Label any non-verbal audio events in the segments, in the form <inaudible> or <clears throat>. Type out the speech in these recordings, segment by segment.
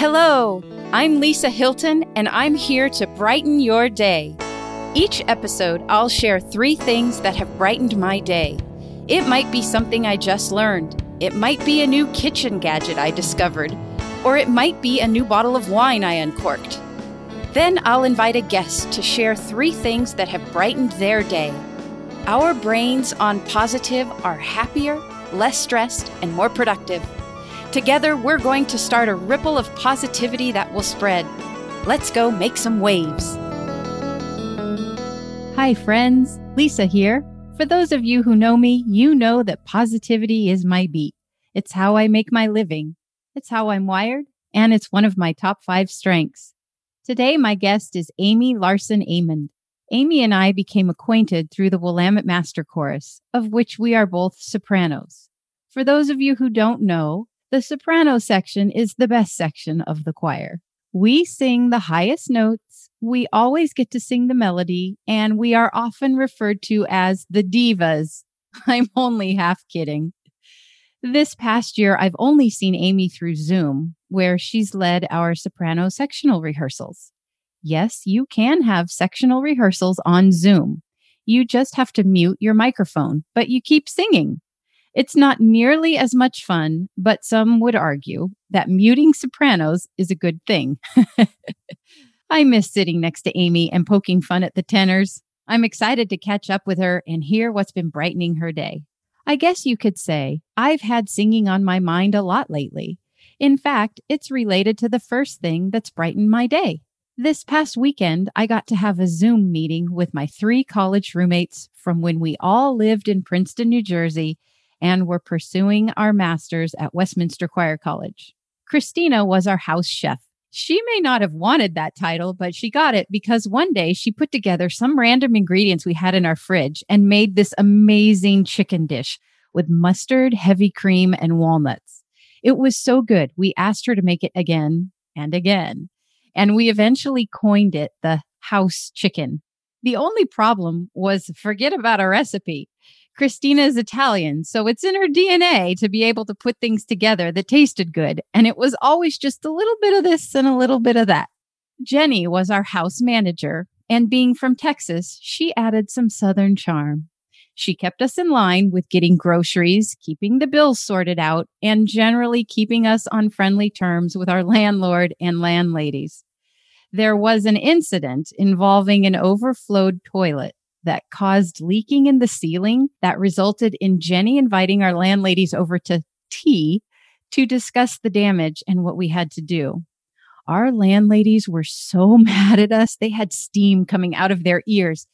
Hello, I'm Lisa Hylton, and I'm here to brighten your day. Each episode, I'll share three things that have brightened my day. It might be something I just learned, it might be a new kitchen gadget I discovered, or it might be a new bottle of wine I uncorked. Then I'll invite a guest to share three things that have brightened their day. Our brains on positive are happier, less stressed, and more productive. Together, we're going to start a ripple of positivity that will spread. Let's go make some waves. Hi, friends. Lisa here. For those of you who know me, you know that positivity is my beat. It's how I make my living, it's how I'm wired, and it's one of my top five strengths. Today, my guest is Amy Larson Amond. Amy and I became acquainted through the Willamette Master Chorus, of which we are both sopranos. For those of you who don't know, the soprano section is the best section of the choir. We sing the highest notes, we always get to sing the melody, and we are often referred to as the divas. <laughs> I'm only half kidding. This past year, I've only seen Amy through Zoom, where she's led our soprano sectional rehearsals. Yes, you can have sectional rehearsals on Zoom. You just have to mute your microphone, but you keep singing. It's not nearly as much fun, but some would argue that muting sopranos is a good thing. <laughs> I miss sitting next to Amy and poking fun at the tenors. I'm excited to catch up with her and hear what's been brightening her day. I guess you could say I've had singing on my mind a lot lately. In fact, it's related to the first thing that's brightened my day. This past weekend, I got to have a Zoom meeting with my three college roommates from when we all lived in Princeton, New Jersey, and we were pursuing our masters at Westminster Choir College. Christina was our house chef. She may not have wanted that title, but she got it because one day she put together some random ingredients we had in our fridge and made this amazing chicken dish with mustard, heavy cream, and walnuts. It was so good. We asked her to make it again and again. And we eventually coined it the house chicken. The only problem was forget about our recipe. Christina is Italian, so it's in her DNA to be able to put things together that tasted good. And it was always just a little bit of this and a little bit of that. Jenny was our house manager, and being from Texas, she added some Southern charm. She kept us in line with getting groceries, keeping the bills sorted out, and generally keeping us on friendly terms with our landlord and landladies. There was an incident involving an overflowed toilet that caused leaking in the ceiling that resulted in Jenny inviting our landladies over to tea to discuss the damage and what we had to do. Our landladies were so <laughs> mad at us, they had steam coming out of their ears.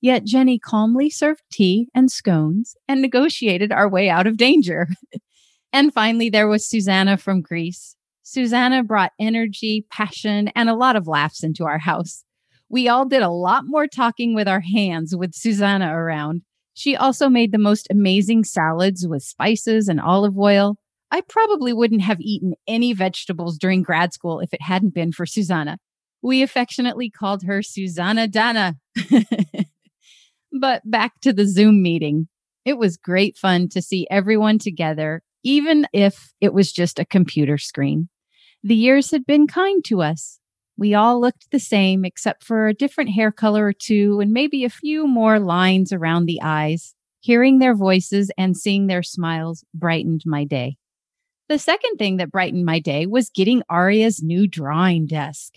Yet Jenny calmly served tea and scones and negotiated our way out of danger. <laughs> and finally, there was Susanna from Greece. Susanna brought energy, passion, and a lot of laughs into our house. We all did a lot more talking with our hands with Susanna around. She also made the most amazing salads with spices and olive oil. I probably wouldn't have eaten any vegetables during grad school if it hadn't been for Susanna. We affectionately called her Susanna Dana. <laughs> But back to the Zoom meeting. It was great fun to see everyone together, even if it was just a computer screen. The years had been kind to us. We all looked the same, except for a different hair color or two, and maybe a few more lines around the eyes. Hearing their voices and seeing their smiles brightened my day. The second thing that brightened my day was getting Aria's new drawing desk.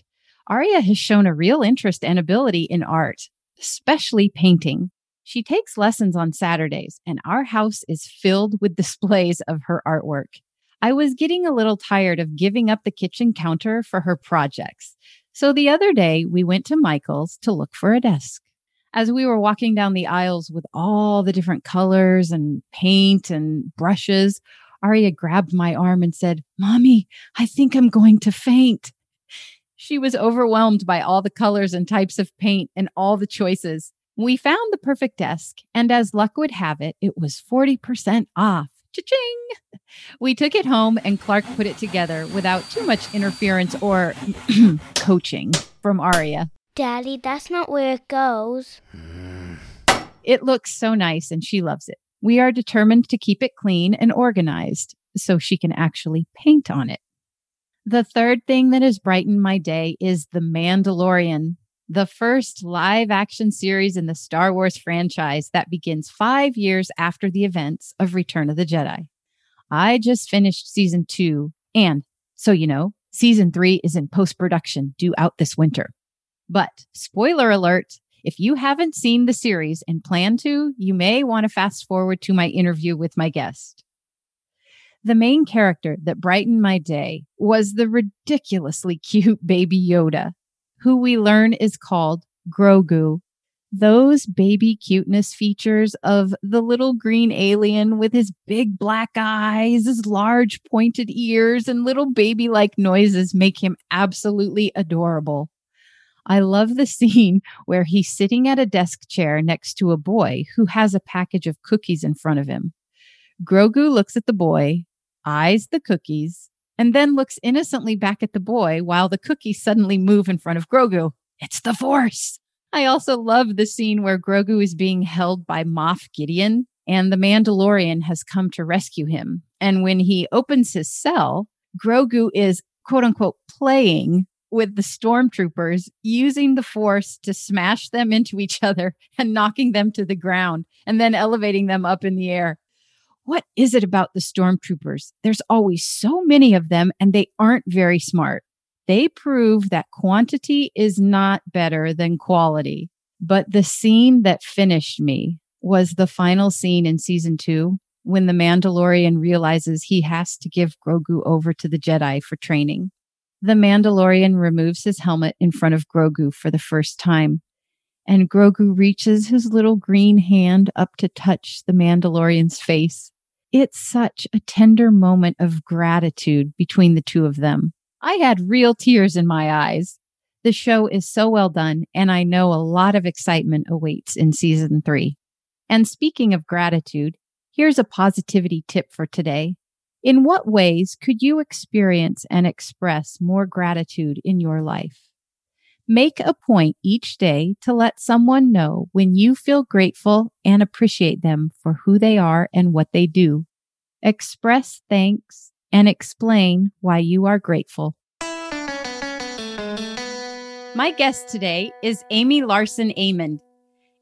Aria has shown a real interest and ability in art especially painting. She takes lessons on Saturdays, and our house is filled with displays of her artwork. I was getting a little tired of giving up the kitchen counter for her projects. So the other day, we went to Michael's to look for a desk. As we were walking down the aisles with all the different colors and paint and brushes, Aria grabbed my arm and said, Mommy, I think I'm going to faint. She was overwhelmed by all the colors and types of paint and all the choices. We found the perfect desk, and as luck would have it, it was 40% off. Cha-ching! We took it home and Clark put it together without too much interference or <clears throat> coaching from Aria. Daddy, that's not where it goes. Hmm. It looks so nice and she loves it. We are determined to keep it clean and organized so she can actually paint on it. The third thing that has brightened my day is The Mandalorian, the first live action series in the Star Wars franchise that begins five years after the events of Return of the Jedi. I just finished season two, and so you know, season three is in post production due out this winter. But spoiler alert, if you haven't seen the series and plan to, you may want to fast forward to my interview with my guest. The main character that brightened my day was the ridiculously <laughs> cute baby Yoda, who we learn is called Grogu. Those baby cuteness features of the little green alien with his big black eyes, his large pointed ears, and little baby like noises make him absolutely adorable. I love the <laughs> scene where he's sitting at a desk chair next to a boy who has a package of cookies in front of him. Grogu looks at the boy, eyes the cookies, and then looks innocently back at the boy while the cookies suddenly move in front of Grogu. It's the Force. I also love the scene where Grogu is being held by Moff Gideon and the Mandalorian has come to rescue him. And when he opens his cell, Grogu is quote unquote playing with the stormtroopers, using the force to smash them into each other and knocking them to the ground and then elevating them up in the air. What is it about the stormtroopers? There's always so many of them and they aren't very smart. They prove that quantity is not better than quality. But the scene that finished me was the final scene in season two when the Mandalorian realizes he has to give Grogu over to the Jedi for training. The Mandalorian removes his helmet in front of Grogu for the first time, and Grogu reaches his little green hand up to touch the Mandalorian's face. It's such a tender moment of gratitude between the two of them. I had real tears in my eyes. The show is so well done, and I know a lot of excitement awaits in season three. And speaking of gratitude, here's a positivity tip for today. In what ways could you experience and express more gratitude in your life? Make a point each day to let someone know when you feel grateful and appreciate them for who they are and what they do. Express thanks and explain why you are grateful. My guest today is Amy Larson Amond.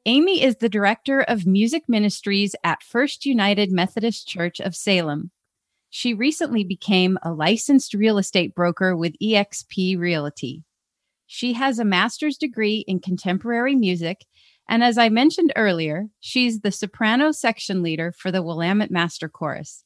Amy is the director of music ministries at First United Methodist Church of Salem. She recently became a licensed real estate broker with eXp Realty. She has a master's degree in contemporary music. And as I mentioned earlier, she's the soprano section leader for the Willamette Master Chorus.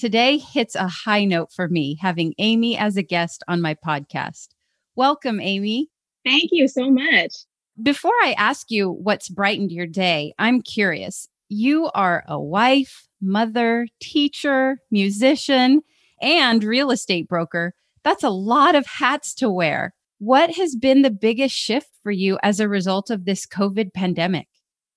Today hits a high note for me having Amy as a guest on my podcast. Welcome, Amy. Thank you so much. Before I ask you what's brightened your day, I'm curious. You are a wife, mother, teacher, musician, and real estate broker. That's a lot of hats to wear. What has been the biggest shift for you as a result of this COVID pandemic?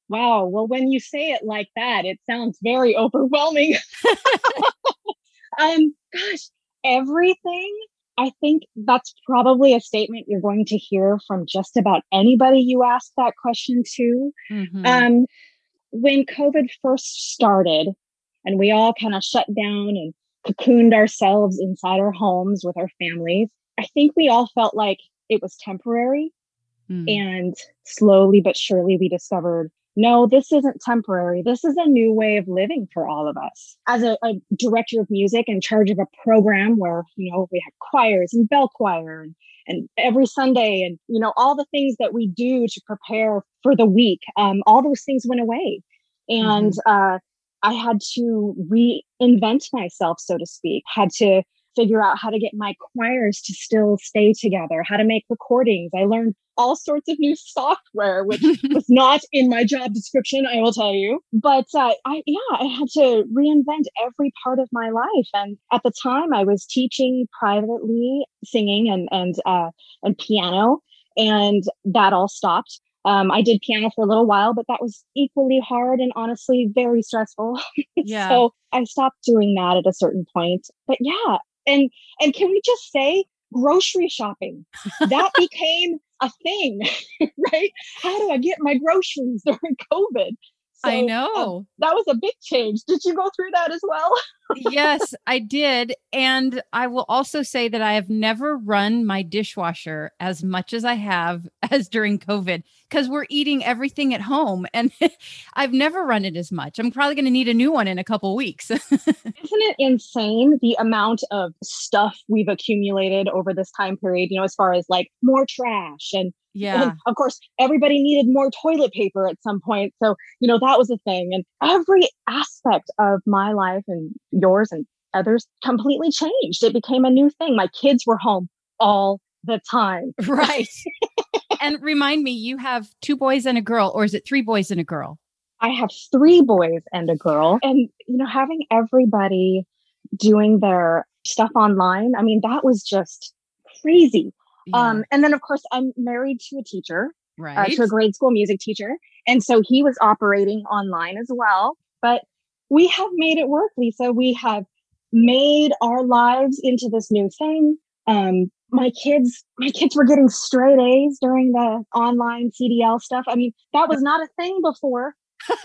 Wow. Well, when you say it like that, it sounds very <laughs> overwhelming. <laughs> um, gosh, everything. I think that's probably a statement you're going to hear from just about anybody you ask that question to. Mm-hmm. Um, when COVID first started and we all kind of shut down and cocooned ourselves inside our homes with our families, I think we all felt like it was temporary. Mm. And slowly but surely, we discovered no, this isn't temporary. This is a new way of living for all of us. As a, a, director of music in charge of a program where, you know, we had choirs and bell choir and, and every Sunday and, you know, all the things that we do to prepare for the week, um, all those things went away. And mm-hmm. uh, I had to reinvent myself, so to speak, had to figure out how to get my choirs to still stay together, how to make recordings. I learned all sorts of new software, which <laughs> was not in my job description, I will tell you. But uh, I, yeah, I had to reinvent every part of my life. And at the time, I was teaching privately, singing and and uh, and piano, and that all stopped. Um, I did piano for a little while, but that was equally hard and honestly very stressful. <laughs> Yeah. so I stopped doing that at a certain point. But yeah, and and can we just say grocery shopping? That <laughs> became a thing <laughs> right? How do i get my groceries <laughs> during covid? So, i um, know. that was a big change. Did you go through that as well yes, I did. And I will also say that I have never run my dishwasher as much as I have <laughs> as during COVID because we're eating everything at home. And <laughs> I've never run it as much. I'm probably going to need a new one in a couple weeks. <laughs> Isn't it insane the amount of stuff we've accumulated over this time period, you know, as far as like more trash and yeah. And of course, everybody needed more toilet paper at some point. So, you know, that was a thing. And every aspect of my life and yours and others completely changed. It became a new thing. My kids were home all the time. <laughs> Right. and remind me, you have two boys and a girl, or is it three boys and a girl? I have three boys and a girl. And, you know, having everybody doing their stuff online, I mean, that was just crazy. Yeah. Um, and then, of course, I'm married to a teacher, right. Uh, to a grade school music teacher. And so he was operating online as well. But we have made it work, Lisa. We have made our lives into this new thing. Um, my kids, my kids were getting straight A's during the online CDL stuff. I mean, that was not a thing before.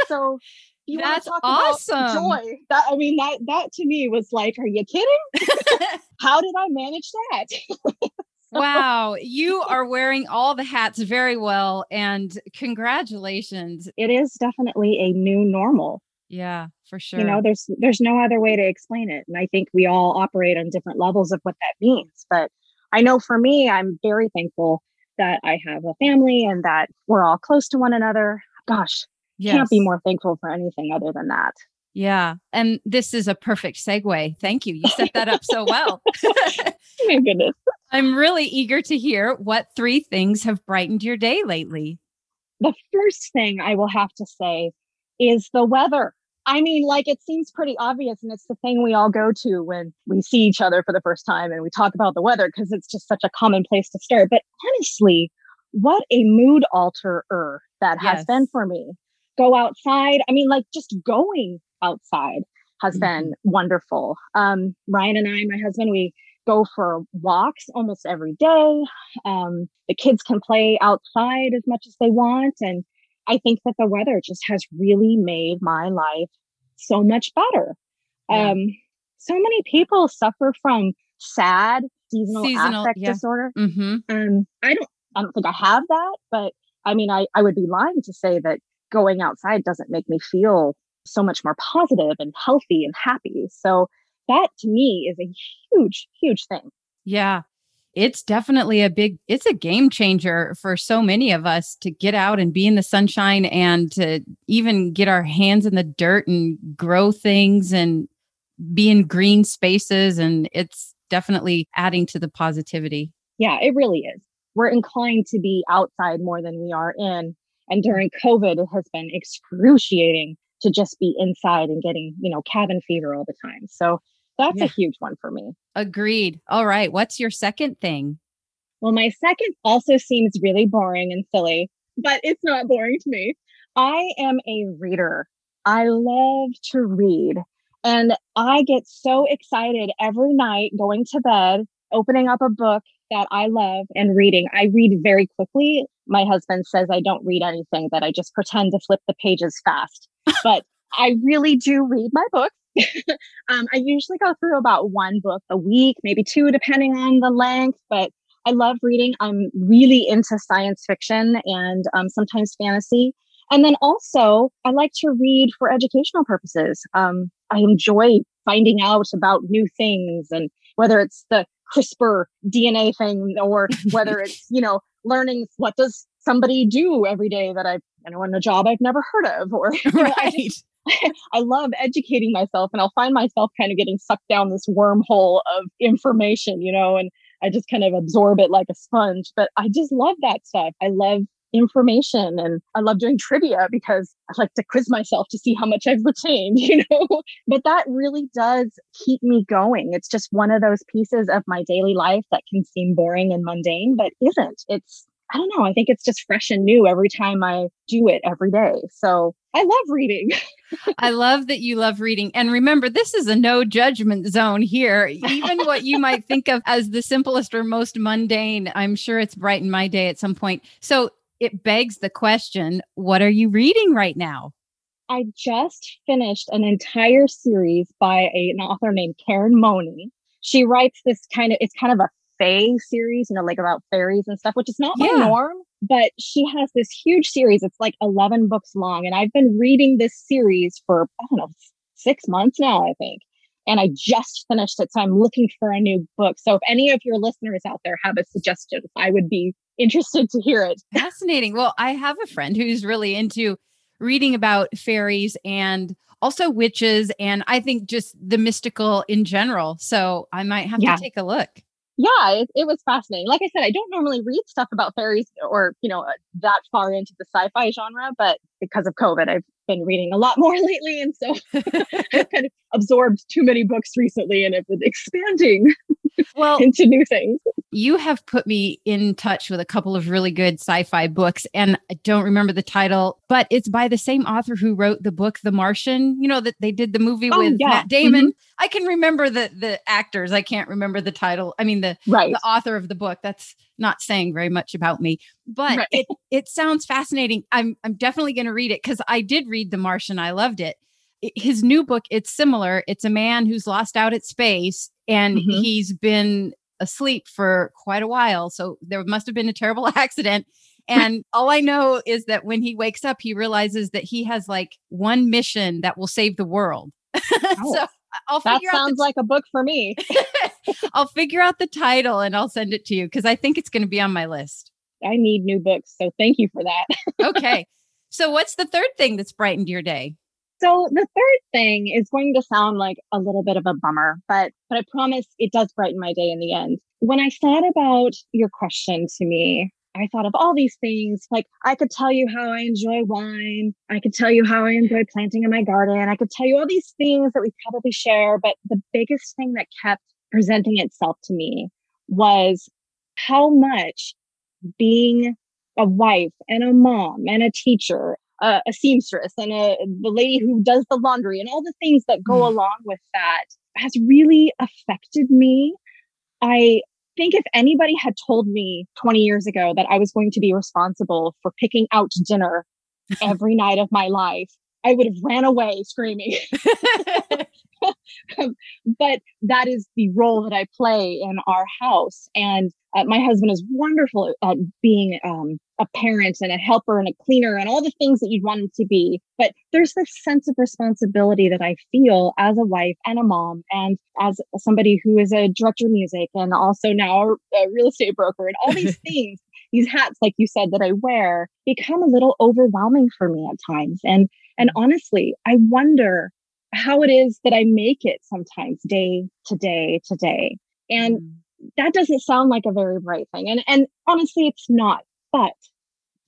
So <laughs> you That's want to talk awesome. About joy. That I mean, that that to me was like, are you kidding? <laughs> How did I manage that? <laughs> wow, you are wearing all the hats very well and congratulations. It is definitely a new normal. Yeah, for sure. You know, there's there's no other way to explain it. And I think we all operate on different levels of what that means. But I know for me, I'm very thankful that I have a family and that we're all close to one another. Gosh, yes. can't be more thankful for anything other than that. Yeah. And this is a perfect segue. Thank you. You set that up so well. <laughs> <laughs> My goodness. I'm really eager to hear what three things have brightened your day lately. The first thing I will have to say is the weather. I mean, like it seems pretty obvious, and it's the thing we all go to when we see each other for the first time and we talk about the weather because it's just such a common place to start. But honestly, what a mood alterer that yes. has been for me. Go outside. I mean, like just going outside has mm-hmm. been wonderful. Um, Ryan and I, my husband, we go for walks almost every day. Um, the kids can play outside as much as they want. And I think that the weather just has really made my life so much better. Yeah. Um, so many people suffer from sad seasonal, seasonal affect yeah. disorder. Mm-hmm. Um, I don't, I don't think I have that, but I mean, I, I would be lying to say that going outside doesn't make me feel so much more positive and healthy and happy. So that to me is a huge, huge thing. Yeah. It's definitely a big, it's a game changer for so many of us to get out and be in the sunshine and to even get our hands in the dirt and grow things and be in green spaces. And it's definitely adding to the positivity. Yeah, it really is. We're inclined to be outside more than we are in. And during COVID, it has been excruciating to just be inside and getting, you know, cabin fever all the time. So that's yeah. a huge one for me. Agreed. All right. What's your second thing? Well, my second also seems really boring and silly, but it's not boring to me. I am a reader. I love to read. And I get so excited every night going to bed, opening up a book that I love and reading. I read very quickly. My husband says I don't read anything, that I just pretend to flip the pages fast. But I really do read my books. <laughs> um, I usually go through about one book a week, maybe two, depending on the length. But I love reading. I'm really into science fiction and um, sometimes fantasy. And then also, I like to read for educational purposes. Um, I enjoy finding out about new things and whether it's the CRISPR DNA thing or whether <laughs> it's, you know, learning what does somebody do every day that I, you know, in a job I've never heard of or <laughs> right. I <laughs> love educating myself and I'll find myself kind of getting sucked down this wormhole of information, you know, and I just kind of absorb it like a sponge. But I just love that stuff. I love information and I love doing trivia because I like to quiz myself to see how much I've retained, <laughs> you know. but that really does keep me going. It's just one of those pieces of my daily life that can seem boring and mundane, but isn't. It's I don't know. I think it's just fresh and new every time I do it every day. So I love reading. <laughs> I love that you love reading. And remember, this is a no judgment zone here. Even what you might think of as the simplest or most mundane, I'm sure it's brightened my day at some point. So it begs the question what are you reading right now? I just finished an entire series by a, an author named Karen Moning. She writes this kind of, it's kind of a fae series, you know, like about fairies and stuff, which is not yeah. my norm, but she has this huge series. It's like 11 books long. And I've been reading this series for, I don't know, six months now, I think. And I just finished it. So I'm looking for a new book. So if any of your listeners out there have a suggestion, I would be interested to hear it. Fascinating. Well, I have a friend who's really into reading about fairies and also witches and I think just the mystical in general. So I might have yeah. to take a look. Yeah, it, it, was fascinating. Like I said, I don't normally read stuff about fairies or, you know, uh, that far into the sci fi genre, but because of COVID, I've been reading a lot <laughs> more lately. And so <laughs> I've kind of absorbed too many books recently and have been expanding well into new things you have put me in touch with a couple of really good sci-fi books and i don't remember the title but it's by the same author who wrote the book the martian you know that they did the movie oh, with yeah. matt damon mm-hmm. i can remember the the actors i can't remember the title i mean the right. the author of the book that's not saying very much about me but right. it it sounds fascinating i'm i'm definitely going to read it cuz i did read the martian i loved it his new book it's similar it's a man who's lost out at space and mm-hmm. he's been asleep for quite a while so there must have been a terrible <laughs> accident and all i know is that when he wakes up he realizes that he has like one mission that will save the world <laughs> oh, so I'll figure that sounds the, like a book for me. <laughs> I'll figure out the title and I'll send it to you because I think it's going to be on my list. I need new books, so thank you for that. okay. So, what's the third thing that's brightened your day? So the third thing is going to sound like a little bit of a bummer, but but I promise it does brighten my day in the end. When I thought about your question to me, I thought of all these things. Like I could tell you how I enjoy wine. I could tell you how I enjoy planting in my garden. I could tell you all these things that we probably share. But the biggest thing that kept presenting itself to me was how much being a wife and a mom and a teacher a, a seamstress and a, the lady who does the laundry and all the things that go mm. along with that has really affected me. I think if anybody had told me 20 years ago that I was going to be responsible for picking out dinner <laughs> every night of my life, I would have ran away screaming. <laughs> <laughs> but that is the role that I play in our house. And uh, my husband is wonderful at being um, a parent and a helper and a cleaner and all the things that you'd want him to be. But there's this sense of responsibility that I feel as a wife and a mom and as somebody who is a director of music and also now a, real estate broker and all these <laughs> things. These hats, like you said, that I wear become a little overwhelming for me at times. And and honestly, I wonder how it is that I make it sometimes day to day to day. And mm that doesn't sound like a very bright thing. And, and honestly, it's not. But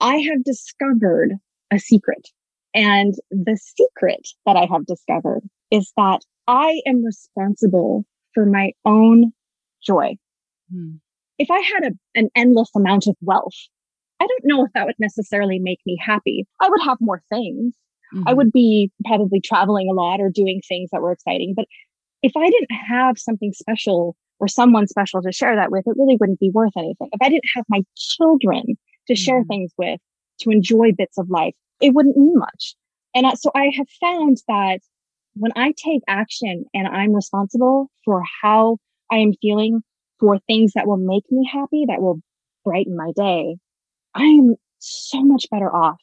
I have discovered a secret. And the secret that I have discovered is that I am responsible for my own joy. Hmm. If I had a, an endless amount of wealth, I don't know if that would necessarily make me happy. I would have more things. Mm-hmm. I would be probably traveling a lot or doing things that were exciting. But if I didn't have something special or someone special to share that with, it really wouldn't be worth anything. If I didn't have my children to share mm-hmm. things with, to enjoy bits of life, it wouldn't mean much. And so I have found that when I take action and I'm responsible for how I am feeling for things that will make me happy, that will brighten my day, I am so much better off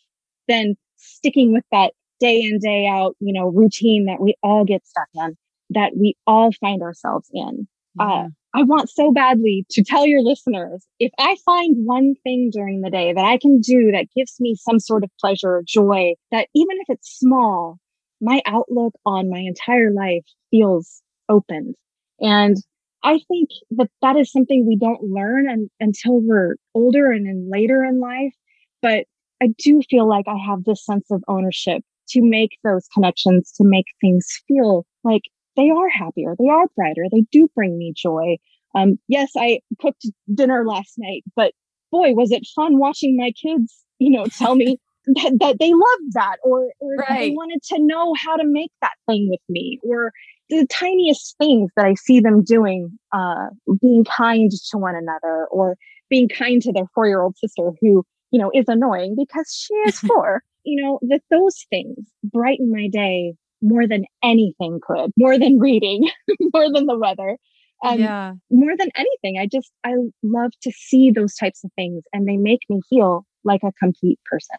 than sticking with that day in, day out, you know, routine that we all get stuck in, that we all find ourselves in. Uh, I want so badly to tell your listeners if I find one thing during the day that I can do that gives me some sort of pleasure or joy, that even if it's small, my outlook on my entire life feels opened. And I think that that is something we don't learn and, until we're older and then later in life. But I do feel like I have this sense of ownership to make those connections, to make things feel like they are happier, they are brighter, they do bring me joy. Um, yes, I cooked dinner last night, but boy, was it fun watching my kids, you know, tell me <laughs> that, that they loved that or, or right. they wanted to know how to make that thing with me or the tiniest things that I see them doing, uh, being kind to one another or being kind to their four year old sister who, you know, is annoying because she is <laughs> four you know, that those things brighten my day more than anything could, more than reading, <laughs> more than the weather. Um, yeah. More than anything, I just, I love to see those types of things and they make me feel like a complete person.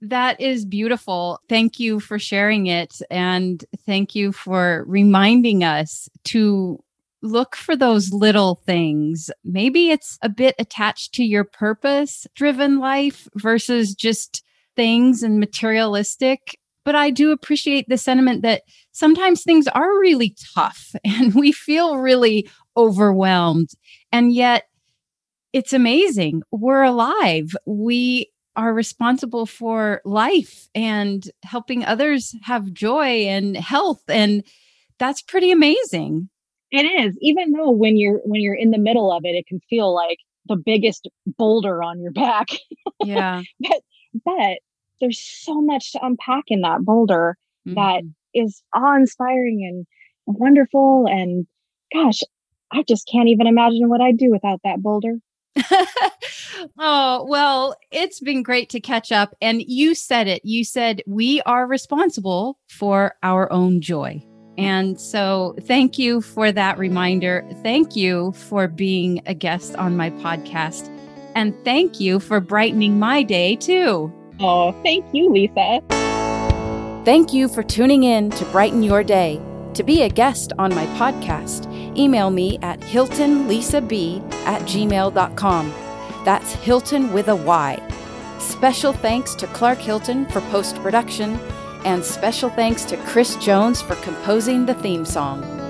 That is beautiful. Thank you for sharing it. And thank you for reminding us to look for those little things. Maybe it's a bit attached to your purpose driven life versus just things and materialistic. But I do appreciate the sentiment that sometimes things are really tough <laughs> and we feel really overwhelmed. And yet it's amazing. We're alive. We are responsible for life and helping others have joy and health. And that's pretty amazing. It is, even though when you're when you're in the middle of it, it can feel like the biggest boulder on your back. Yeah. <laughs> but but there's so much to unpack in that boulder mm-hmm. that is awe-inspiring and wonderful. And gosh, I just can't even imagine what I'd do without that boulder. <laughs> oh, well, it's been great to catch up. And you said it. You said we are responsible for our own joy. And so, thank you for that reminder. Thank you for being a guest on my podcast. And thank you for brightening my day, too. Oh, thank you, Lisa. Thank you for tuning in to Brighten Your Day. To be a guest on my podcast, email me at hyltonlisab at gmail.com. That's Hylton with a Y. Special thanks to Clark Hylton for post production, and special thanks to Chris Jones for composing the theme song.